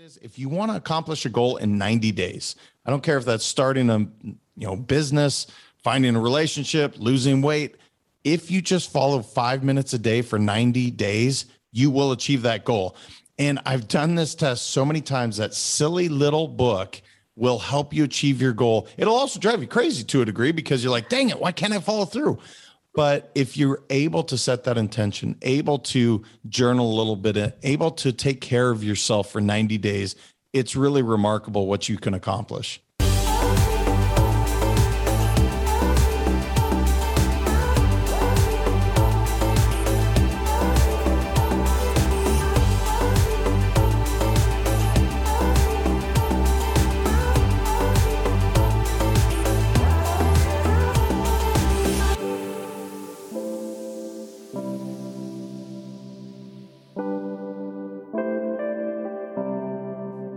is if you want to accomplish a goal in 90 days, I don't care if that's starting a you know business, finding a relationship, losing weight. If you just follow five minutes a day for 90 days, you will achieve that goal. And I've done this test so many times that silly little book will help you achieve your goal. It'll also drive you crazy to a degree because you're like, dang it, why can't I follow through? But if you're able to set that intention, able to journal a little bit, able to take care of yourself for 90 days, it's really remarkable what you can accomplish.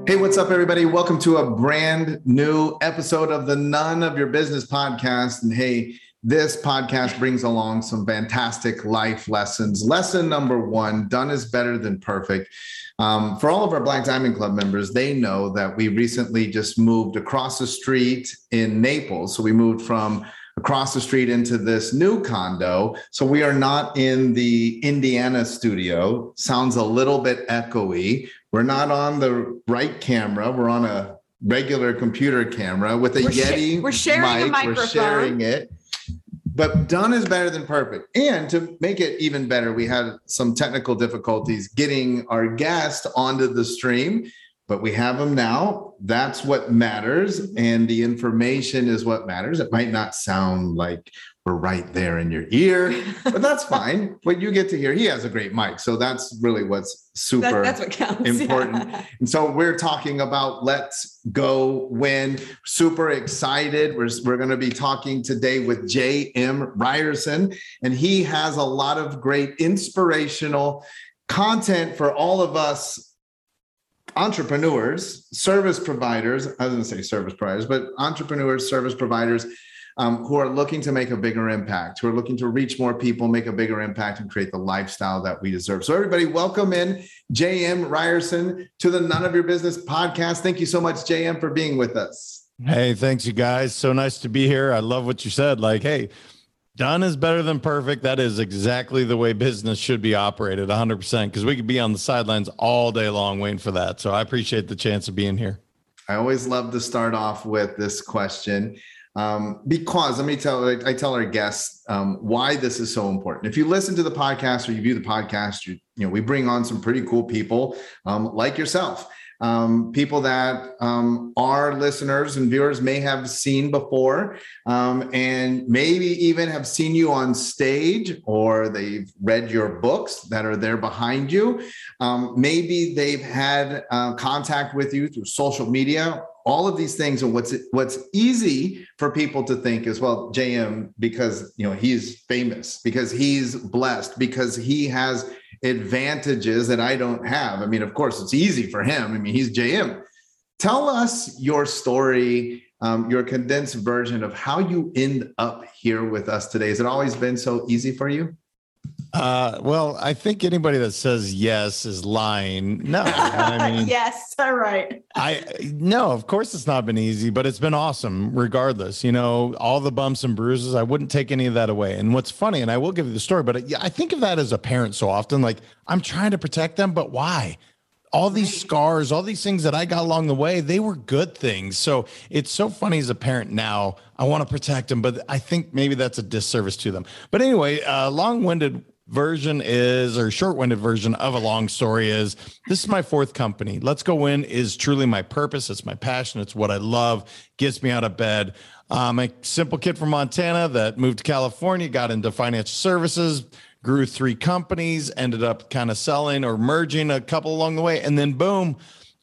Hey, what's up, everybody? Welcome to a brand new episode of the None of Your Business podcast. And hey, this podcast brings along some fantastic life lessons. Lesson number one done is better than perfect. Um, for all of our Black Diamond Club members, they know that we recently just moved across the street in Naples. So we moved from across the street into this new condo. So we are not in the Indiana studio. Sounds a little bit echoey. We're not on the right camera. We're on a regular computer camera with a we're Yeti. Sh- we're sharing mic. We're sharing it. But done is better than perfect. And to make it even better, we had some technical difficulties getting our guest onto the stream, but we have them now. That's what matters. And the information is what matters. It might not sound like we're right there in your ear, but that's fine. But you get to hear, he has a great mic. So that's really what's super that, that's what counts. important. Yeah. And so we're talking about let's go win. Super excited. We're, we're going to be talking today with J.M. Ryerson, and he has a lot of great inspirational content for all of us entrepreneurs, service providers. I was going to say service providers, but entrepreneurs, service providers um, who are looking to make a bigger impact, who are looking to reach more people, make a bigger impact, and create the lifestyle that we deserve. So, everybody, welcome in JM Ryerson to the None of Your Business podcast. Thank you so much, JM, for being with us. Hey, thanks, you guys. So nice to be here. I love what you said. Like, hey, done is better than perfect. That is exactly the way business should be operated 100% because we could be on the sidelines all day long waiting for that. So, I appreciate the chance of being here. I always love to start off with this question. Um, because let me tell I tell our guests um, why this is so important. If you listen to the podcast or you view the podcast, you, you know we bring on some pretty cool people um, like yourself, um, people that um, our listeners and viewers may have seen before, um, and maybe even have seen you on stage or they've read your books that are there behind you. maybe they've had uh, contact with you through social media all of these things and what's what's easy for people to think is well jm because you know he's famous because he's blessed because he has advantages that i don't have. I mean of course it's easy for him. I mean he's jm tell us your story um, your condensed version of how you end up here with us today. Has it always been so easy for you uh, well, I think anybody that says yes is lying. No, I mean, yes, all right. I no, of course it's not been easy, but it's been awesome regardless. You know, all the bumps and bruises, I wouldn't take any of that away. And what's funny, and I will give you the story, but I think of that as a parent so often. Like I'm trying to protect them, but why? All these scars, all these things that I got along the way, they were good things. So it's so funny as a parent now. I want to protect them, but I think maybe that's a disservice to them. But anyway, uh, long-winded version is or short-winded version of a long story is this is my fourth company let's go win is truly my purpose it's my passion it's what i love gets me out of bed i'm a simple kid from montana that moved to california got into financial services grew three companies ended up kind of selling or merging a couple along the way and then boom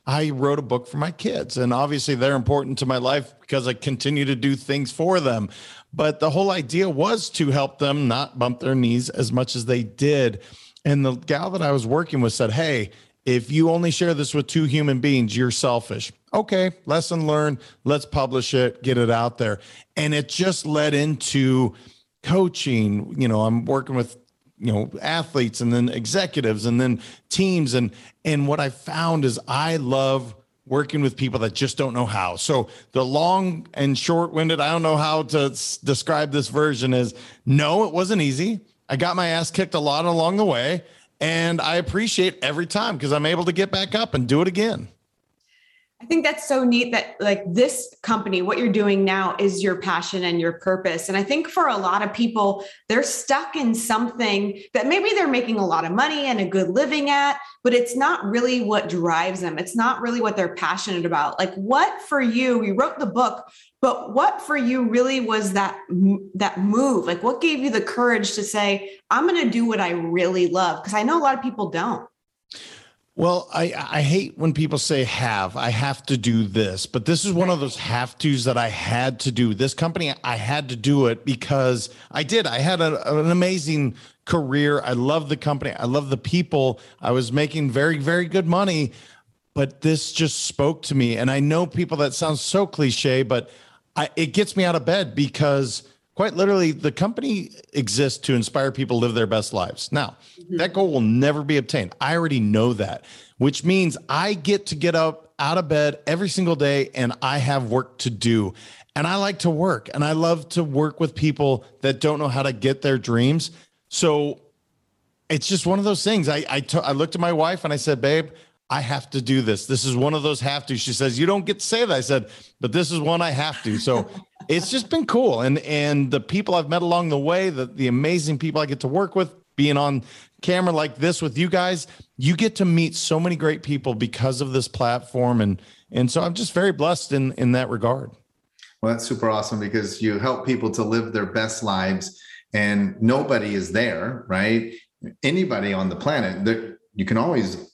I wrote a book for my kids. And obviously, they're important to my life because I continue to do things for them. But the whole idea was to help them not bump their knees as much as they did. And the gal that I was working with said, Hey, if you only share this with two human beings, you're selfish. Okay, lesson learned. Let's publish it, get it out there. And it just led into coaching. You know, I'm working with you know athletes and then executives and then teams. And and what i found is i love working with people that just don't know how. So the long and short winded i don't know how to s- describe this version is no it wasn't easy. I got my ass kicked a lot along the way and i appreciate every time because i'm able to get back up and do it again I think that's so neat that like this company, what you're doing now is your passion and your purpose. And I think for a lot of people, they're stuck in something that maybe they're making a lot of money and a good living at, but it's not really what drives them. It's not really what they're passionate about. Like what for you, you wrote the book, but what for you really was that that move? Like what gave you the courage to say, I'm going to do what I really love? Because I know a lot of people don't. Well, I, I hate when people say have. I have to do this, but this is one of those have tos that I had to do. This company, I had to do it because I did. I had a, an amazing career. I love the company. I love the people. I was making very, very good money, but this just spoke to me. And I know people that sounds so cliche, but I, it gets me out of bed because quite literally the company exists to inspire people to live their best lives. Now mm-hmm. that goal will never be obtained. I already know that which means i get to get up out of bed every single day and i have work to do. And i like to work and i love to work with people that don't know how to get their dreams. So it's just one of those things. I I, t- I looked at my wife and i said babe I have to do this. This is one of those have to. She says, You don't get to say that. I said, But this is one I have to. So it's just been cool. And and the people I've met along the way, the, the amazing people I get to work with, being on camera like this with you guys, you get to meet so many great people because of this platform. And and so I'm just very blessed in in that regard. Well, that's super awesome because you help people to live their best lives and nobody is there, right? Anybody on the planet, that you can always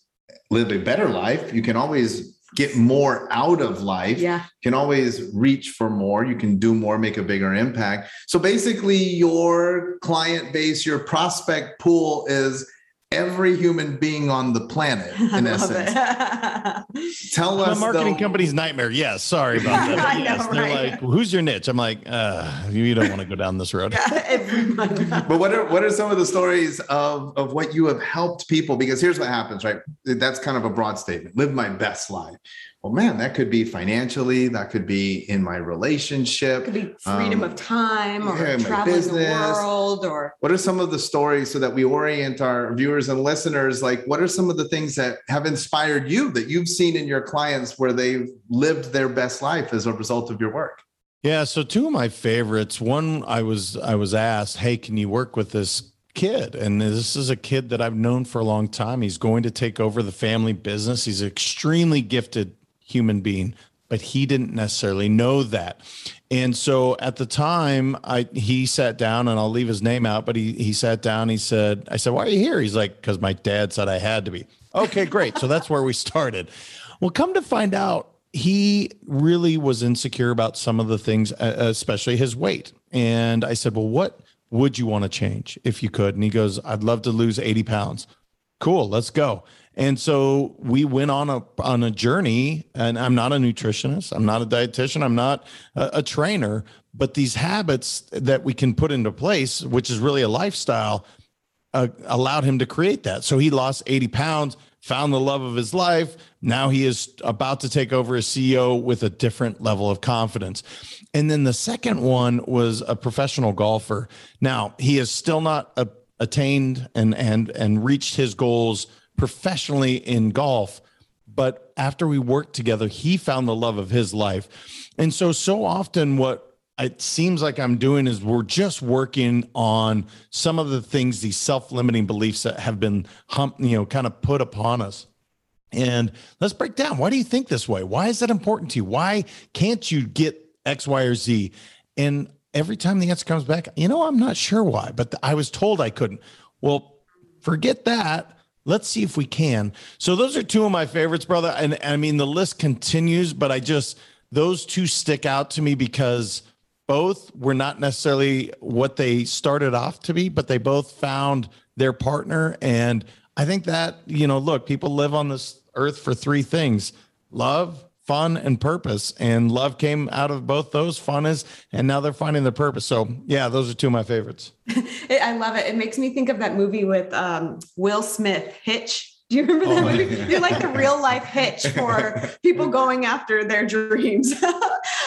live a better life. You can always get more out of life. Yeah. You can always reach for more. You can do more, make a bigger impact. So basically, your client base, your prospect pool is every human being on the planet in essence. Tell I'm us a marketing though, company's nightmare. Yes, sorry about that. I know, yes, they're right? like, "Who's your niche?" I'm like, uh, "You don't want to go down this road." But what are what are some of the stories of of what you have helped people because here's what happens right that's kind of a broad statement live my best life well man that could be financially that could be in my relationship Could be freedom Um, of time or yeah, my traveling the world or what are some of the stories so that we orient our viewers and listeners like what are some of the things that have inspired you that you've seen in your clients where they've lived their best life as a result of your work Yeah, so two of my favorites. One, I was I was asked, "Hey, can you work with this kid?" And this is a kid that I've known for a long time. He's going to take over the family business. He's an extremely gifted human being, but he didn't necessarily know that. And so at the time, I he sat down, and I'll leave his name out, but he he sat down. He said, "I said, why are you here?" He's like, "Because my dad said I had to be." Okay, great. so that's where we started. Well, come to find out, he really was insecure about some of the things, especially his weight. And I said, Well, what would you want to change if you could? And he goes, I'd love to lose 80 pounds. Cool, let's go. And so we went on a on a journey, and I'm not a nutritionist, I'm not a dietitian, I'm not a, a trainer, but these habits that we can put into place, which is really a lifestyle, uh, allowed him to create that. So he lost 80 pounds, found the love of his life. Now he is about to take over as CEO with a different level of confidence. And then the second one was a professional golfer. Now he has still not uh, attained and and and reached his goals professionally in golf, but after we worked together, he found the love of his life. And so so often what it seems like I'm doing is we're just working on some of the things, these self-limiting beliefs that have been hump, you know, kind of put upon us. And let's break down. Why do you think this way? Why is that important to you? Why can't you get X, Y, or Z? And every time the answer comes back, you know, I'm not sure why, but I was told I couldn't. Well, forget that. Let's see if we can. So those are two of my favorites, brother. And, and I mean, the list continues, but I just those two stick out to me because both were not necessarily what they started off to be, but they both found their partner. And I think that, you know, look, people live on this earth for three things love, fun and purpose and love came out of both those fun is and now they're finding their purpose so yeah those are two of my favorites i love it it makes me think of that movie with um, will smith hitch do you remember that oh, movie? Yeah. You're like the real life hitch for people going after their dreams.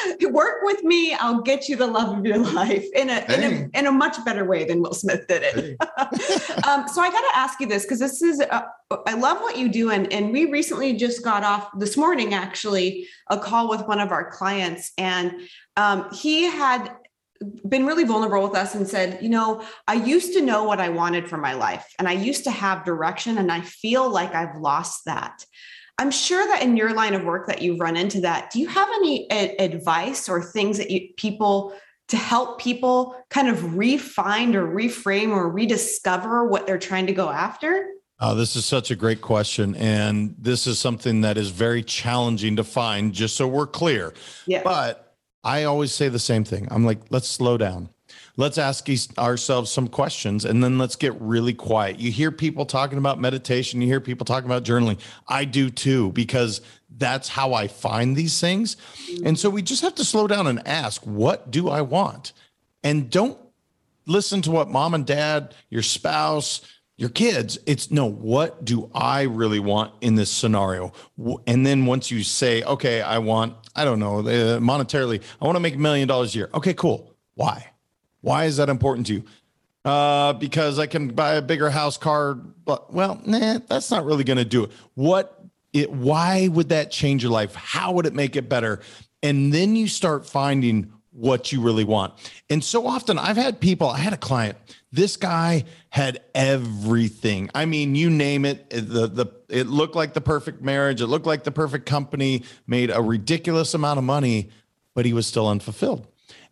Work with me, I'll get you the love of your life in a, in a, in a much better way than Will Smith did it. um, so I got to ask you this because this is, uh, I love what you do. And, and we recently just got off this morning, actually, a call with one of our clients. And um, he had been really vulnerable with us and said, you know, I used to know what I wanted for my life and I used to have direction and I feel like I've lost that. I'm sure that in your line of work that you run into that. Do you have any advice or things that you people to help people kind of refine or reframe or rediscover what they're trying to go after? Oh, this is such a great question. And this is something that is very challenging to find, just so we're clear. Yeah. But I always say the same thing. I'm like, let's slow down. Let's ask ourselves some questions and then let's get really quiet. You hear people talking about meditation, you hear people talking about journaling. I do too, because that's how I find these things. And so we just have to slow down and ask, what do I want? And don't listen to what mom and dad, your spouse, your kids it's no what do i really want in this scenario and then once you say okay i want i don't know uh, monetarily i want to make a million dollars a year okay cool why why is that important to you uh, because i can buy a bigger house car but well nah, that's not really going to do it what it why would that change your life how would it make it better and then you start finding what you really want and so often i've had people i had a client this guy had everything. I mean, you name it. The the it looked like the perfect marriage. It looked like the perfect company. Made a ridiculous amount of money, but he was still unfulfilled.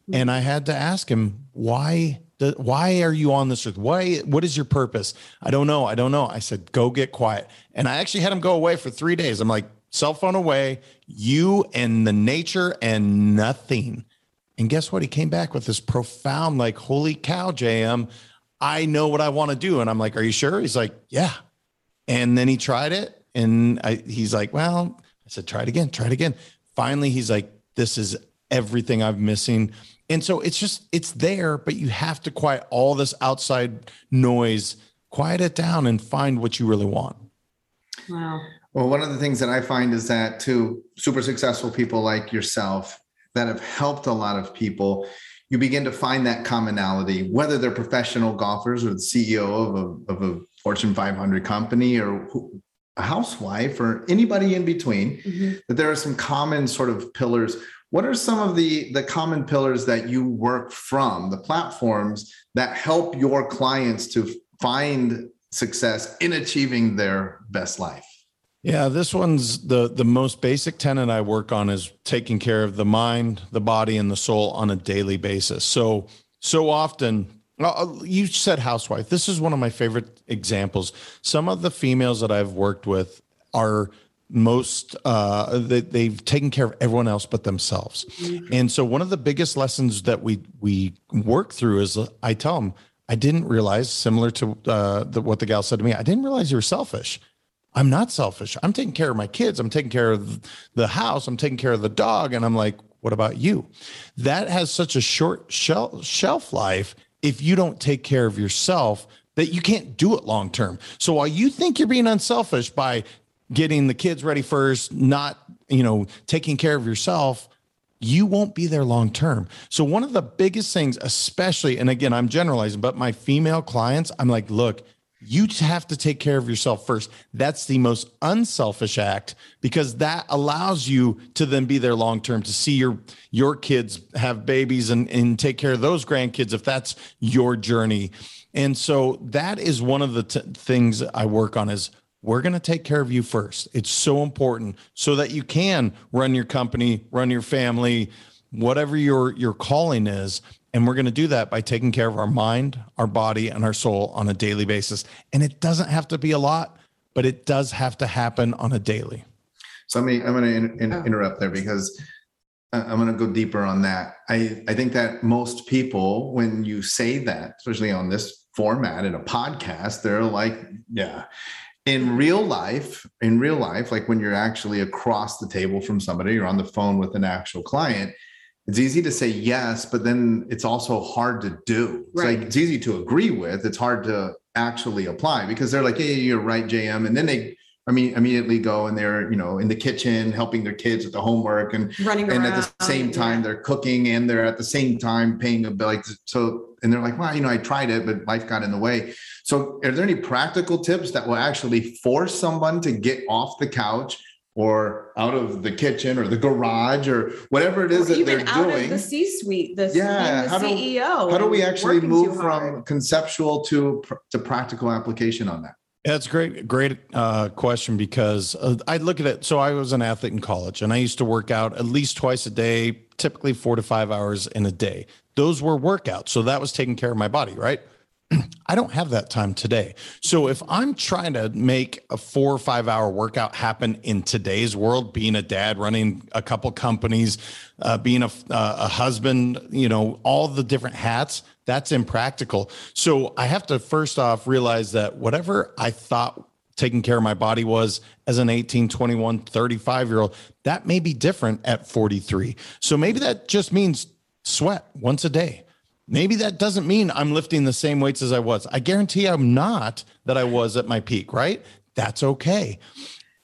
Mm-hmm. And I had to ask him why. Why are you on this earth? Why? What is your purpose? I don't know. I don't know. I said, go get quiet. And I actually had him go away for three days. I'm like, cell phone away, you and the nature and nothing. And guess what? He came back with this profound, like, holy cow, JM, I know what I want to do. And I'm like, are you sure? He's like, yeah. And then he tried it. And I, he's like, well, I said, try it again, try it again. Finally, he's like, this is everything I'm missing. And so it's just, it's there, but you have to quiet all this outside noise, quiet it down and find what you really want. Wow. Well, one of the things that I find is that too, super successful people like yourself that have helped a lot of people you begin to find that commonality, whether they're professional golfers or the CEO of a, of a Fortune 500 company or a housewife or anybody in between, mm-hmm. that there are some common sort of pillars. What are some of the, the common pillars that you work from, the platforms that help your clients to find success in achieving their best life? Yeah, this one's the the most basic tenet I work on is taking care of the mind, the body, and the soul on a daily basis. So so often, uh, uh, you said housewife. This is one of my favorite examples. Some of the females that I've worked with are most uh they, they've taken care of everyone else but themselves and so one of the biggest lessons that we we work through is i tell them i didn't realize similar to uh the, what the gal said to me i didn't realize you were selfish I'm not selfish. I'm taking care of my kids. I'm taking care of the house. I'm taking care of the dog. And I'm like, what about you? That has such a short shelf, shelf life if you don't take care of yourself that you can't do it long term. So while you think you're being unselfish by getting the kids ready first, not, you know, taking care of yourself, you won't be there long term. So one of the biggest things, especially, and again, I'm generalizing, but my female clients, I'm like, look, you have to take care of yourself first. That's the most unselfish act because that allows you to then be there long term to see your your kids have babies and, and take care of those grandkids if that's your journey. And so that is one of the t- things I work on is we're going to take care of you first. It's so important so that you can run your company, run your family, whatever your your calling is and we're going to do that by taking care of our mind, our body, and our soul on a daily basis. And it doesn't have to be a lot, but it does have to happen on a daily. So going to, I'm going to in, in, interrupt there because I'm going to go deeper on that. I, I think that most people, when you say that, especially on this format in a podcast, they're like, yeah. In real life, in real life, like when you're actually across the table from somebody, you're on the phone with an actual client. It's easy to say yes, but then it's also hard to do. It's Right. like it's easy to agree with. It's hard to actually apply because they're like, "Hey, you're right, JM," and then they, I mean, immediately go and they're, you know, in the kitchen helping their kids with the homework and running and around. at the same time they're cooking and they're at the same time paying a bill like so and they're like well you know i tried it but life got in the way. So are there any practical tips that will actually force someone to get off the couch or out of the kitchen or the garage or whatever it is Or that even they're out doing? of the C-suite, the, Yeah, the how do- how do we actually move from conceptual to to practical application on that That's great, great uh, question because uh, I look at it. So I was an athlete in college, and I used to work out at least twice a day, typically four to five hours in a day. Those were workouts, so that was taking care of my body, right? I don't have that time today. So if I'm trying to make a four or five hour workout happen in today's world, being a dad, running a couple companies, uh, being a, uh, a husband, you know, all the different hats, that's impractical. So I have to first off realize that whatever I thought taking care of my body was as an 18, 21, 35 year old, that may be different at 43. So maybe that just means sweat once a day. Maybe that doesn't mean I'm lifting the same weights as I was. I guarantee I'm not that I was at my peak, right? That's okay.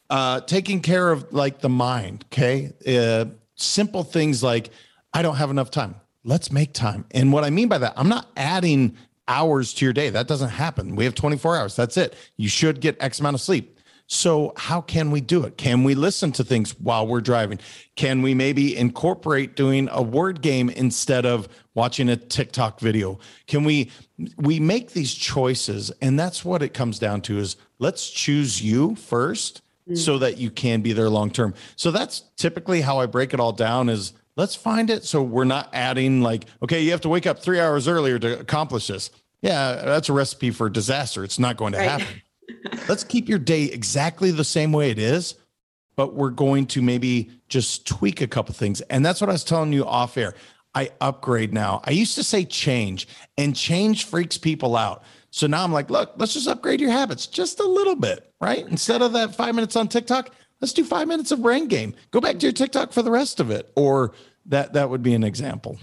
Uh, taking care of like the mind, okay? Uh, simple things like, I don't have enough time. Let's make time. And what I mean by that, I'm not adding hours to your day. That doesn't happen. We have 24 hours. That's it. You should get X amount of sleep. So, how can we do it? Can we listen to things while we're driving? Can we maybe incorporate doing a word game instead of watching a TikTok video? Can we we make these choices and that's what it comes down to is let's choose you first mm. so that you can be there long term. So that's typically how I break it all down is let's find it so we're not adding like okay, you have to wake up 3 hours earlier to accomplish this. Yeah, that's a recipe for disaster. It's not going to Right. happen let's keep your day exactly the same way it is but we're going to maybe just tweak a couple things and that's what i was telling you off air i upgrade now i used to say change and change freaks people out so now i'm like look let's just upgrade your habits just a little bit right instead of that five minutes on tiktok let's do five minutes of brain game. Go back to your tiktok for the rest of it. Or that that would be an example.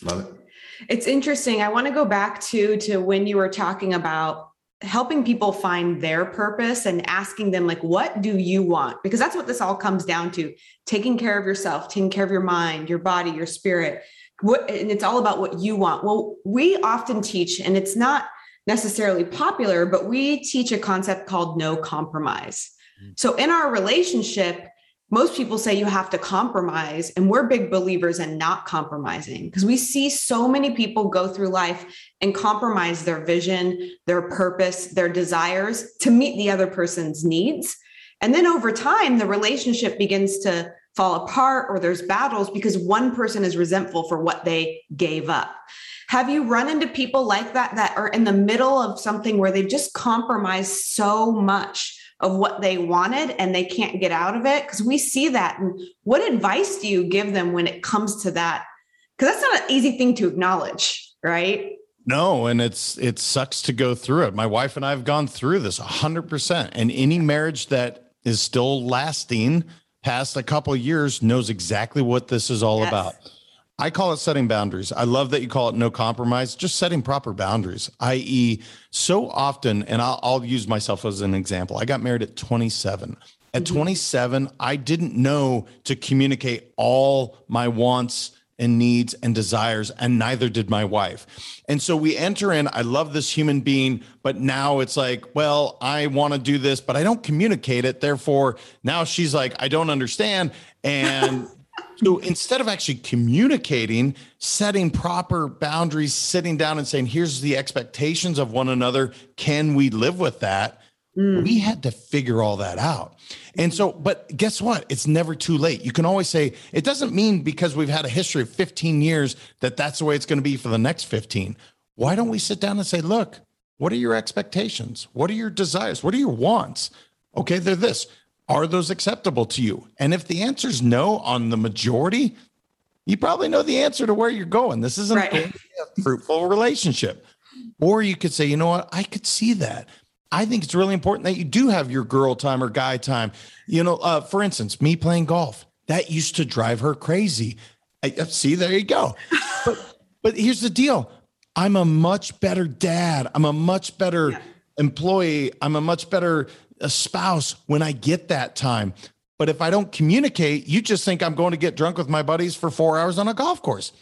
Love it. It's interesting. I want to go back to to when you were talking about helping people find their purpose and asking them like what do you want? Because that's what this all comes down to. Taking care of yourself taking care of your mind your body your spirit. What and it's all about what you want. Well we often teach and it's not necessarily popular but we teach a concept called no compromise so in our relationship most people say you have to compromise and we're big believers in not compromising because we see so many people go through life and compromise their vision their purpose their desires to meet the other person's needs. And then over time the relationship begins to fall apart or there's battles because one person is resentful for what they gave up. Have you run into people like that that are in the middle of something where they've just compromised so much of what they wanted and they can't get out of it because we see that and what advice do you give them when it comes to that because that's not an easy thing to acknowledge right No, and it's it sucks to go through it. My wife and I have gone through this 100%. And any marriage that is still lasting past a couple of years knows exactly what this is all Yes. about. I call it setting boundaries. I love that you call it no compromise, just setting proper boundaries, i.e., so often, and I'll, I'll use myself as an example. I got married at 27. At mm-hmm. 27, I didn't know to communicate all my wants and needs and desires, and neither did my wife. And so we enter in, I love this human being, but now it's like, well, I want to do this, but I don't communicate it. Therefore, now she's like, I don't understand. And so instead of actually communicating, setting proper boundaries, sitting down and saying, here's the expectations of one another, can we live with that? Mm. We had to figure all that out. And so, but guess what? It's never too late. You can always say, it doesn't mean because we've had a history of 15 years that that's the way it's going to be for the next 15. Why don't we sit down and say, look, what are your expectations? What are your desires? What are your wants? Okay, they're this. Are those acceptable to you? And if the answer is no on the majority, you probably know the answer to where you're going. This isn't Right. going to be a fruitful relationship. Or you could say, you know what? I could see that. I think it's really important that you do have your girl time or guy time. You know, uh, for instance, me playing golf, that used to drive her crazy. I, uh, see, there you go. But, but here's the deal I'm a much better dad. I'm a much better yeah. employee. I'm a much better a spouse when I get that time. But if I don't communicate, you just think I'm going to get drunk with my buddies for four hours on a golf course.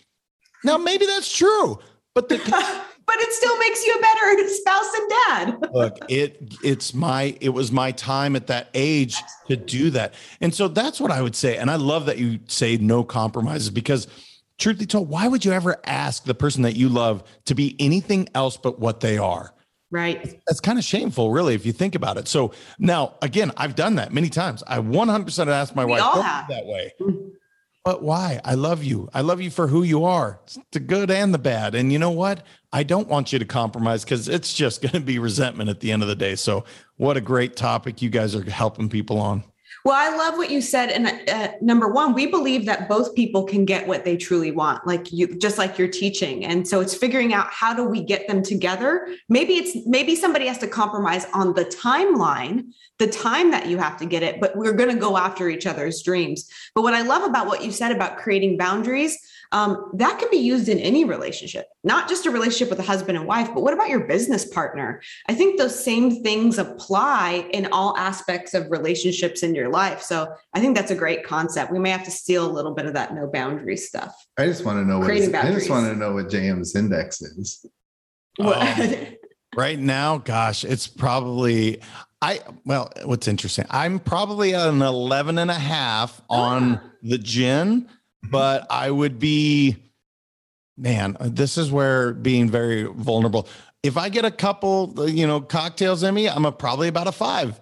Now, maybe that's true, but the but it still makes you a better spouse and dad. Look, it it's my it was my time at that age to do that. And so that's what I would say. And I love that you say no compromises because truth be told, why would you ever ask the person that you love to be anything else but what they are? Right. That's kind of shameful, really, if you think about it. So now, again, I've done that many times. I 100% asked my we wife that way. Mm-hmm. But why? I love you. I love you for who you are, it's the good and the bad. And you know what? I don't want you to compromise because it's just going to be resentment at the end of the day. So, what a great topic you guys are helping people on. Well, I love what you said. And uh, number one, we believe that both people can get what they truly want, like you, just like you're teaching. And so it's figuring out how do we get them together. Maybe it's maybe somebody has to compromise on the timeline, the time that you have to get it, but we're going to go after each other's dreams. But what I love about what you said about creating boundaries, um, that can be used in any relationship, not just a relationship with a husband and wife, but what about your business partner? I think those same things apply in all aspects of relationships in your life. So I think that's a great concept. We may have to steal a little bit of that no boundary stuff. I just want to know what is, I just want to know what JM's index is. Um, right now, gosh, it's probably I well, what's interesting, I'm probably at an 11 and a half on the GHIN but I would be, man, this is where being very vulnerable. If I get a couple, you know, cocktails in me, I'm a, probably about a five.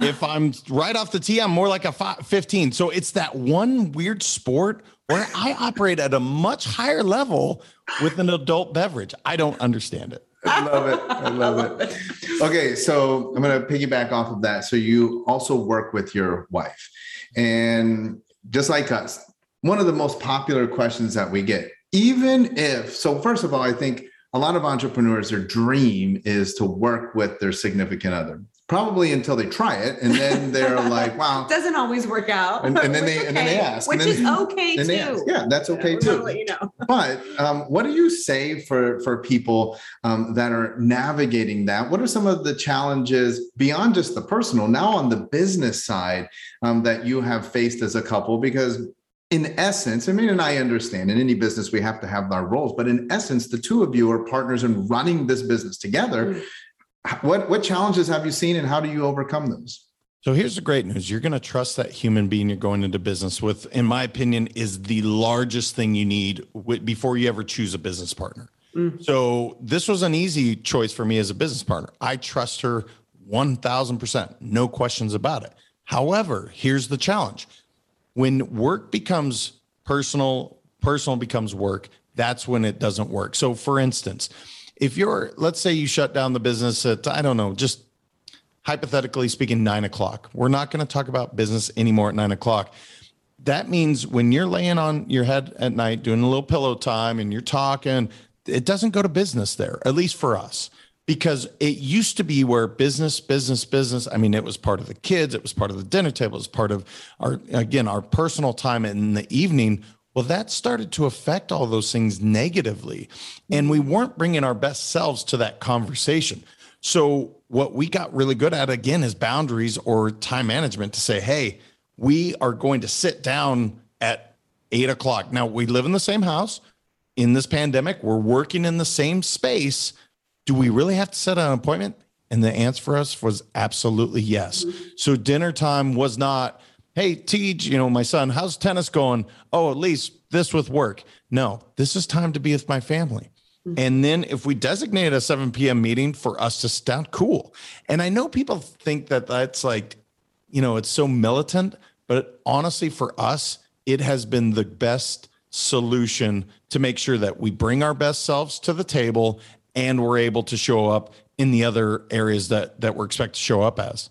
If I'm right off the tee, I'm more like a five, 15. So it's that one weird sport where I operate at a much higher level with an adult beverage. I don't understand it. I love it. I love it. Okay, so I'm going to piggyback off of that. So you also work with your wife, and just like us, one of the most popular questions that we get. Even if, so first of all, I think a lot of entrepreneurs, their dream is to work with their significant other. Probably until they try it, and then they're like, "Wow, doesn't always work out." And, and then they okay. and then they ask, which then, is okay too. Ask, yeah, that's okay yeah, too. You know. but um, what do you say for for people um, that are navigating that? What are some of the challenges beyond just the personal, now on the business side, um, that you have faced as a couple? Because in essence, I mean, and I understand in any business we have to have our roles, but in essence, the two of you are partners in running this business together. Mm. What what challenges have you seen, and how do you overcome those? So here's the great news: you're going to trust that human being you're going into business with. In my opinion, is the largest thing you need before you ever choose a business partner. Mm. So this was an easy choice for me as a business partner. I trust her one thousand percent, no questions about it. However, here's the challenge when work becomes personal, personal becomes work, that's when it doesn't work. So, for instance, if you're, let's say you shut down the business at, I don't know, just hypothetically speaking, nine o'clock, we're not going to talk about business anymore at nine o'clock. That means when you're laying on your head at night doing a little pillow time and you're talking, it doesn't go to business there, at least for us because it used to be where business business business i mean it was part of the kids it was part of the dinner table it was part of our again our personal time in the evening. Well that started to affect all those things negatively. And we weren't bringing our best selves to that conversation. So what we got really good at again is boundaries or time management to say hey we are going to sit down at eight o'clock. Now we live in the same house. In this pandemic we're working in the same space do we really have to set an appointment? And the answer for us was absolutely yes. Mm-hmm. So dinner time was not, hey, Teej, you know, my son, how's tennis going? Oh, at least this with work. No, this is time to be with my family. Mm-hmm. And then if we designate a 7 p.m. meeting for us to stand cool. And I know people think that that's like, you know, it's so militant, but honestly, for us, it has been the best solution to make sure that we bring our best selves to the table and we're able to show up in the other areas that that we're expected to show up as.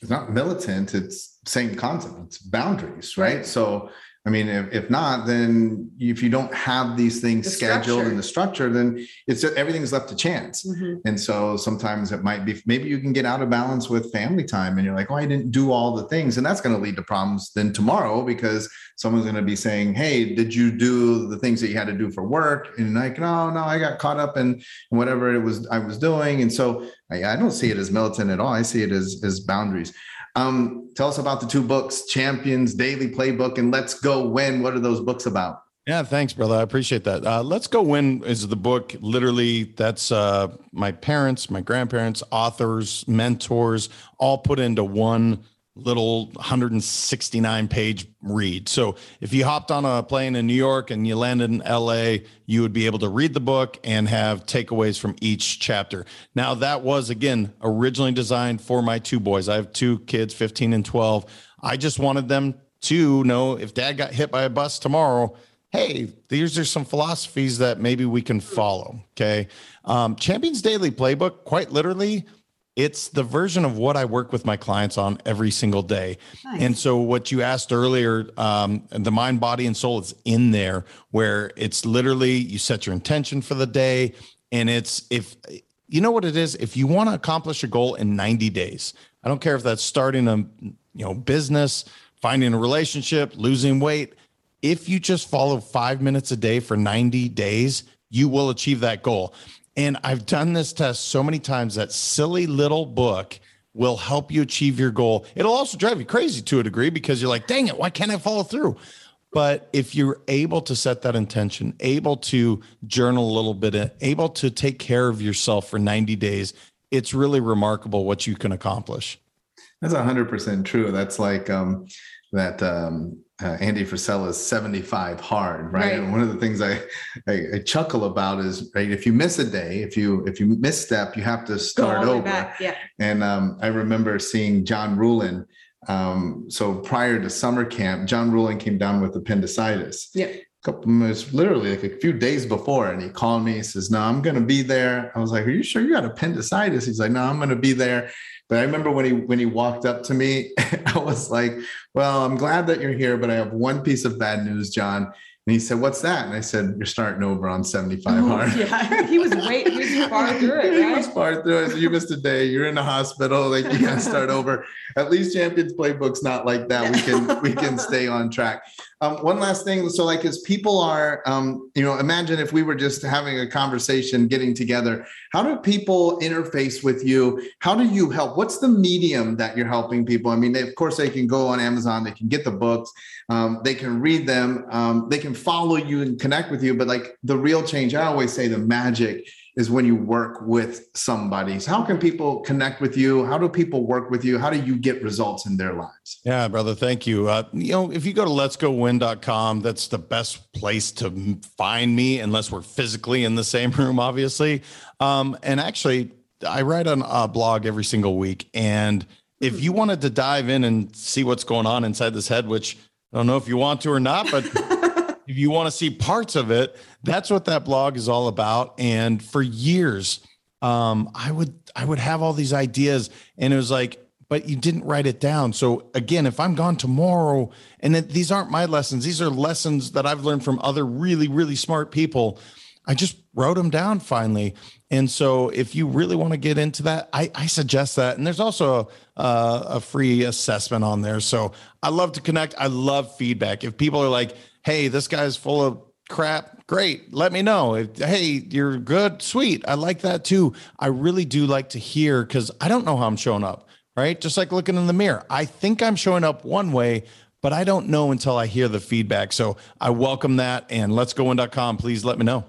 It's not militant it's same concept it's boundaries right? So I mean, if, if not, then if you don't have these things The scheduled structure. and the structure, then it's everything's left to chance. Mhm. And so sometimes it might be maybe you can get out of balance with family time and you're like, oh, I didn't do all the things. And that's going to lead to problems then tomorrow because someone's going to be saying, Hey, did you do the things that you had to do for work? And like, no, no, I got caught up in whatever it was I was doing. And so I, I don't see it as militant at all. I see it as, as boundaries. Um, tell us about the two books, Champions Daily Playbook and Let's Go Win. What are those books about? Yeah, thanks, brother. I appreciate that. Uh, Let's Go Win is the book. Literally, that's uh, my parents, my grandparents, authors, mentors, all put into one little 169 page read. So if you hopped on a plane in New York and you landed in LA, you would be able to read the book and have takeaways from each chapter. Now, that was again originally designed for my two boys. I have two kids, 15 and 12. I just wanted them to know if dad got hit by a bus tomorrow, hey, these are some philosophies that maybe we can follow. Okay. Um, Champions Daily Playbook, quite literally, it's the version of what I work with my clients on every single day. Nice. And so, what you asked earlier, um, the mind, body, and soul is in there, where it's literally you set your intention for the day. And it's if you know what it is, if you want to accomplish a goal in 90 days, I don't care if that's starting a you know business, finding a relationship, losing weight. If you just follow five minutes a day for 90 days, you will achieve that goal. And I've done this test so many times that silly little book will help you achieve your goal. It'll also drive you crazy to a degree because you're like, dang it, why can't I follow through? But if you're able to set that intention, able to journal a little bit, able to take care of yourself for 90 days, it's really remarkable what you can accomplish. That's hundred percent true. That's like um, that um, uh, Andy Frisella's seventy-five hard, right? Right. And one of the things I, I I chuckle about is right if you miss a day, if you if you misstep, you have to start over. back. Yeah. And um, I remember seeing John Rulin. Um, so prior to summer camp, John Rulin came down with appendicitis. Yeah. couple it was literally like a few days before and he called me he says no i'm going to be there i was like are you sure you got appendicitis he's like no i'm going to be there but i remember when he when he walked up to me i was like well i'm glad that you're here but i have one piece of bad news john and he said what's that and i said you're starting over on 75 Oh, hard yeah. He was way he was far through it, He was far through it. So you missed a day. You're in the hospital. Like you got to start over. At least Champions Playbook's not like that. We can we can stay on track. Um, one last thing. So like as people are, um, you know, imagine if we were just having a conversation, getting together. How do people interface with you? How do you help? What's the medium that you're helping people? I mean, they, of course, they can go on Amazon. They can get the books. Um, they can read them. Um, they can follow you and connect with you. But like the real change, I always say the magic is when you work with somebody. So how can people connect with you? How do people work with you? How do you get results in their lives? Yeah, brother. Thank you. Uh, you know, if you go to letsgowin.com, that's the best place to find me, unless we're physically in the same room, obviously. Um, and actually, I write on a blog every single week. And if you wanted to dive in and see what's going on inside this head, which I don't know if you want to or not, but if you want to see parts of it, that's what that blog is all about. And for years, um, I would I would have all these ideas, and it was like, but you didn't write it down. So again, if I'm gone tomorrow, and it, these aren't my lessons, these are lessons that I've learned from other really really smart people. I just wrote them down finally. And so, if you really want to get into that, I, I suggest that. And there's also a, a, a free assessment on there. So, I love to connect. I love feedback. If people are like, hey, this guy's full of crap, great, let me know. Hey, you're good, sweet. I like that too. I really do like to hear because I don't know how I'm showing up, right? Just like looking in the mirror. I think I'm showing up one way, but I don't know until I hear the feedback. So, I welcome that. And letsgowin.com. Please let me know.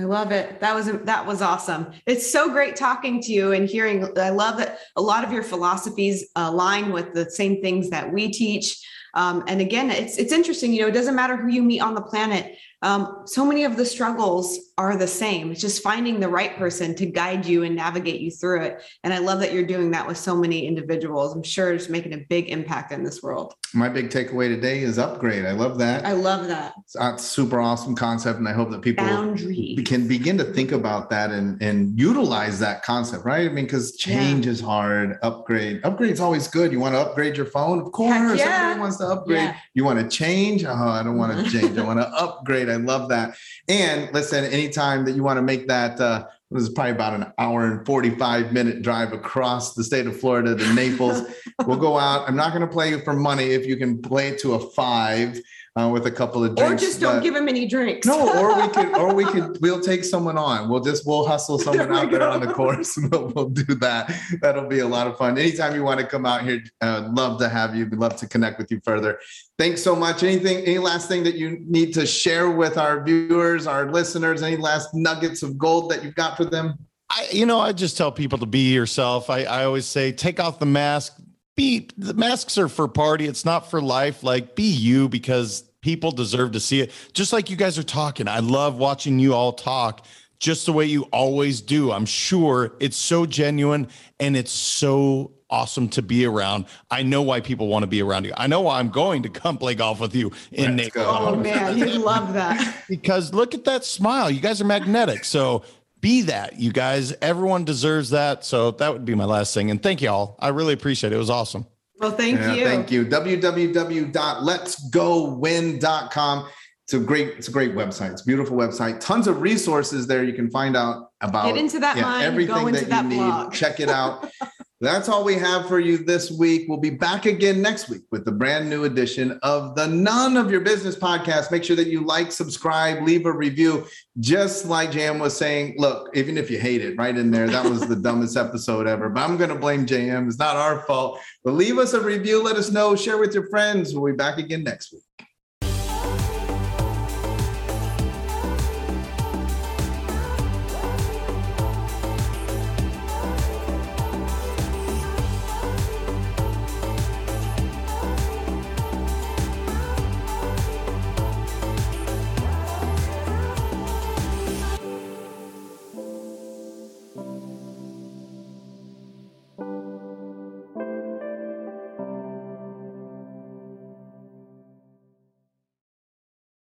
I love it. That was that was awesome. It's so great talking to you and hearing. I love that a lot of your philosophies align with the same things that we teach. Um, and again, it's it's interesting. You know, it doesn't matter who you meet on the planet. Um, so many of the struggles are the same. It's just finding the right person to guide you and navigate you through it. And I love that you're doing that with so many individuals. I'm sure it's making a big impact in this world. My big takeaway today is upgrade. I love that. I love that It's a super awesome concept, and I hope that people boundary. can begin to think about that and and utilize that concept, right? I mean, because change is hard. Upgrade, upgrade's always good. You want to upgrade your phone, of course. yeah. Everybody wants wants to upgrade. Yeah. You want to change? Oh, I don't want to change. I want to upgrade. I love that. And listen, anytime that you want to make that, uh, this is probably about an hour and 45 minute drive across the state of Florida to Naples. we'll go out. I'm not going to play you for money if you can play it to a five uh, with a couple of drinks. Or just don't but- give him any drinks. no, or we could, or we could, we'll take someone on. We'll just, we'll hustle someone There out there go. on the course. and We'll, we'll do that. That'll be a lot of fun. Anytime you want to come out here, uh, love to have you. We'd love to connect with you further. Thanks so much. Anything, any last thing that you need to share with our viewers, our listeners? Any last nuggets of gold that you've got for them? I, you know, I just tell people to be yourself. I, I always say, take off the mask. Be the masks are for party. It's not for life. Like, be you because people deserve to see it. Just like you guys are talking. I love watching you all talk just the way you always do. I'm sure it's so genuine and it's so awesome to be around. I know why people want to be around you. I know why I'm going to come play golf with you in Let's Naples. go. Oh man, you love that. because look at that smile. You guys are magnetic. So be that, you guys. Everyone deserves that. So that would be my last thing. And thank you all. I really appreciate it. It was awesome. Well, thank Yeah, you. Thank you. www.letsgowin.com. It's a great, it's a great website. It's a beautiful website. Tons of resources there. You can find out about Get into that mind, everything go into that you that need. Check it out. That's all we have for you this week. We'll be back again next week with the brand new edition of the None of Your Business podcast. Make sure that you like, subscribe, leave a review. Just like JM was saying, look, even if you hate it, right in there, that was the dumbest episode ever. But I'm going to blame JM. It's not our fault. But leave us a review. Let us know. Share with your friends. We'll be back again next week.